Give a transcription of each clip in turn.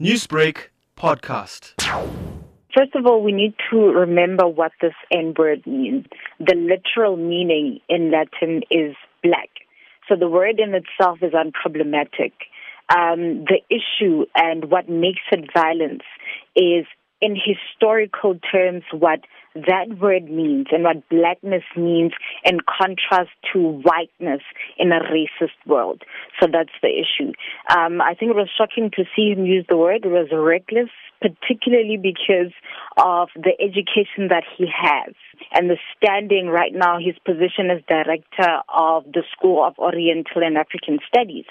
Newsbreak podcast. First of all, we need to remember what this N word means. The literal meaning in Latin is black. So the word in itself is unproblematic. Um, the issue and what makes it violence is, in historical terms, what that word means and what blackness means in contrast to whiteness in a racist world. So that's the issue. Um, I think it was shocking to see him use the word. It was reckless, particularly because of the education that he has and the standing right now, his position as director of the School of Oriental and African Studies.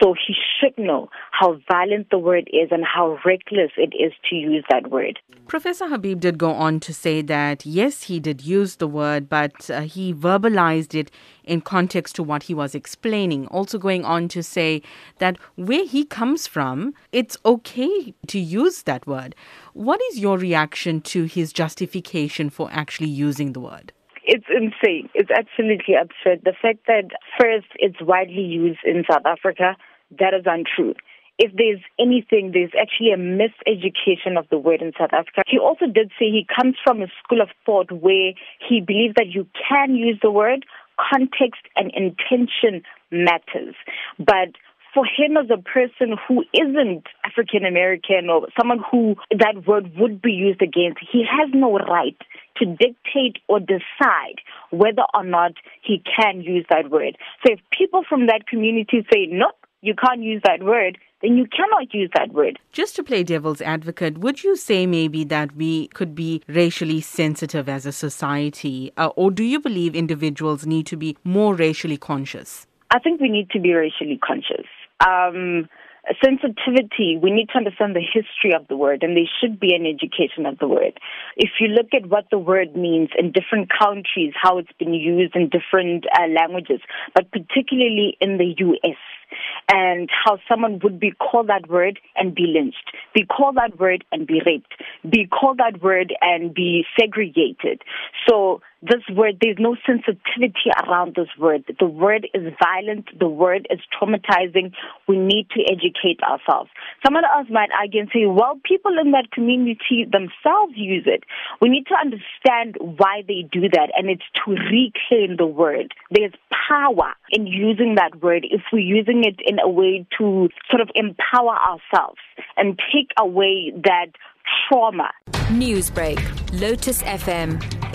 So he should know how violent the word is and how reckless it is to use that word. Professor Habib did go on to say that yes, he did use the word, but uh, he verbalized it in context to what he was explaining. Also, going on to say that where he comes from, it's okay to use that word. What is your reaction to his justification for actually using the word? It's insane. It's absolutely absurd. The fact that first it's widely used in South Africa, that is untrue if there's anything, there's actually a miseducation of the word in South Africa. He also did say he comes from a school of thought where he believes that you can use the word, context and intention matters. But for him as a person who isn't African American or someone who that word would be used against, he has no right to dictate or decide whether or not he can use that word. So if people from that community say, no, you can't use that word, then you cannot use that word. Just to play devil's advocate, would you say maybe that we could be racially sensitive as a society, uh, or do you believe individuals need to be more racially conscious? I think we need to be racially conscious. Um, sensitivity, we need to understand the history of the word, and there should be an education of the word. If you look at what the word means in different countries, how it's been used in different uh, languages, but particularly in the U.S., and how someone would be called that word and be lynched, be called that word and be raped, be called that word and be segregated. So this word, there's no sensitivity around this word. The word is violent. The word is traumatizing. We need to educate ourselves. Someone else might argue and say, well, people in that community themselves use it. We need to understand why they do that, and it's to reclaim the word. There's power in using that word if we're using it in a way to sort of empower ourselves and take away that trauma. Newsbreak, Lotus FM,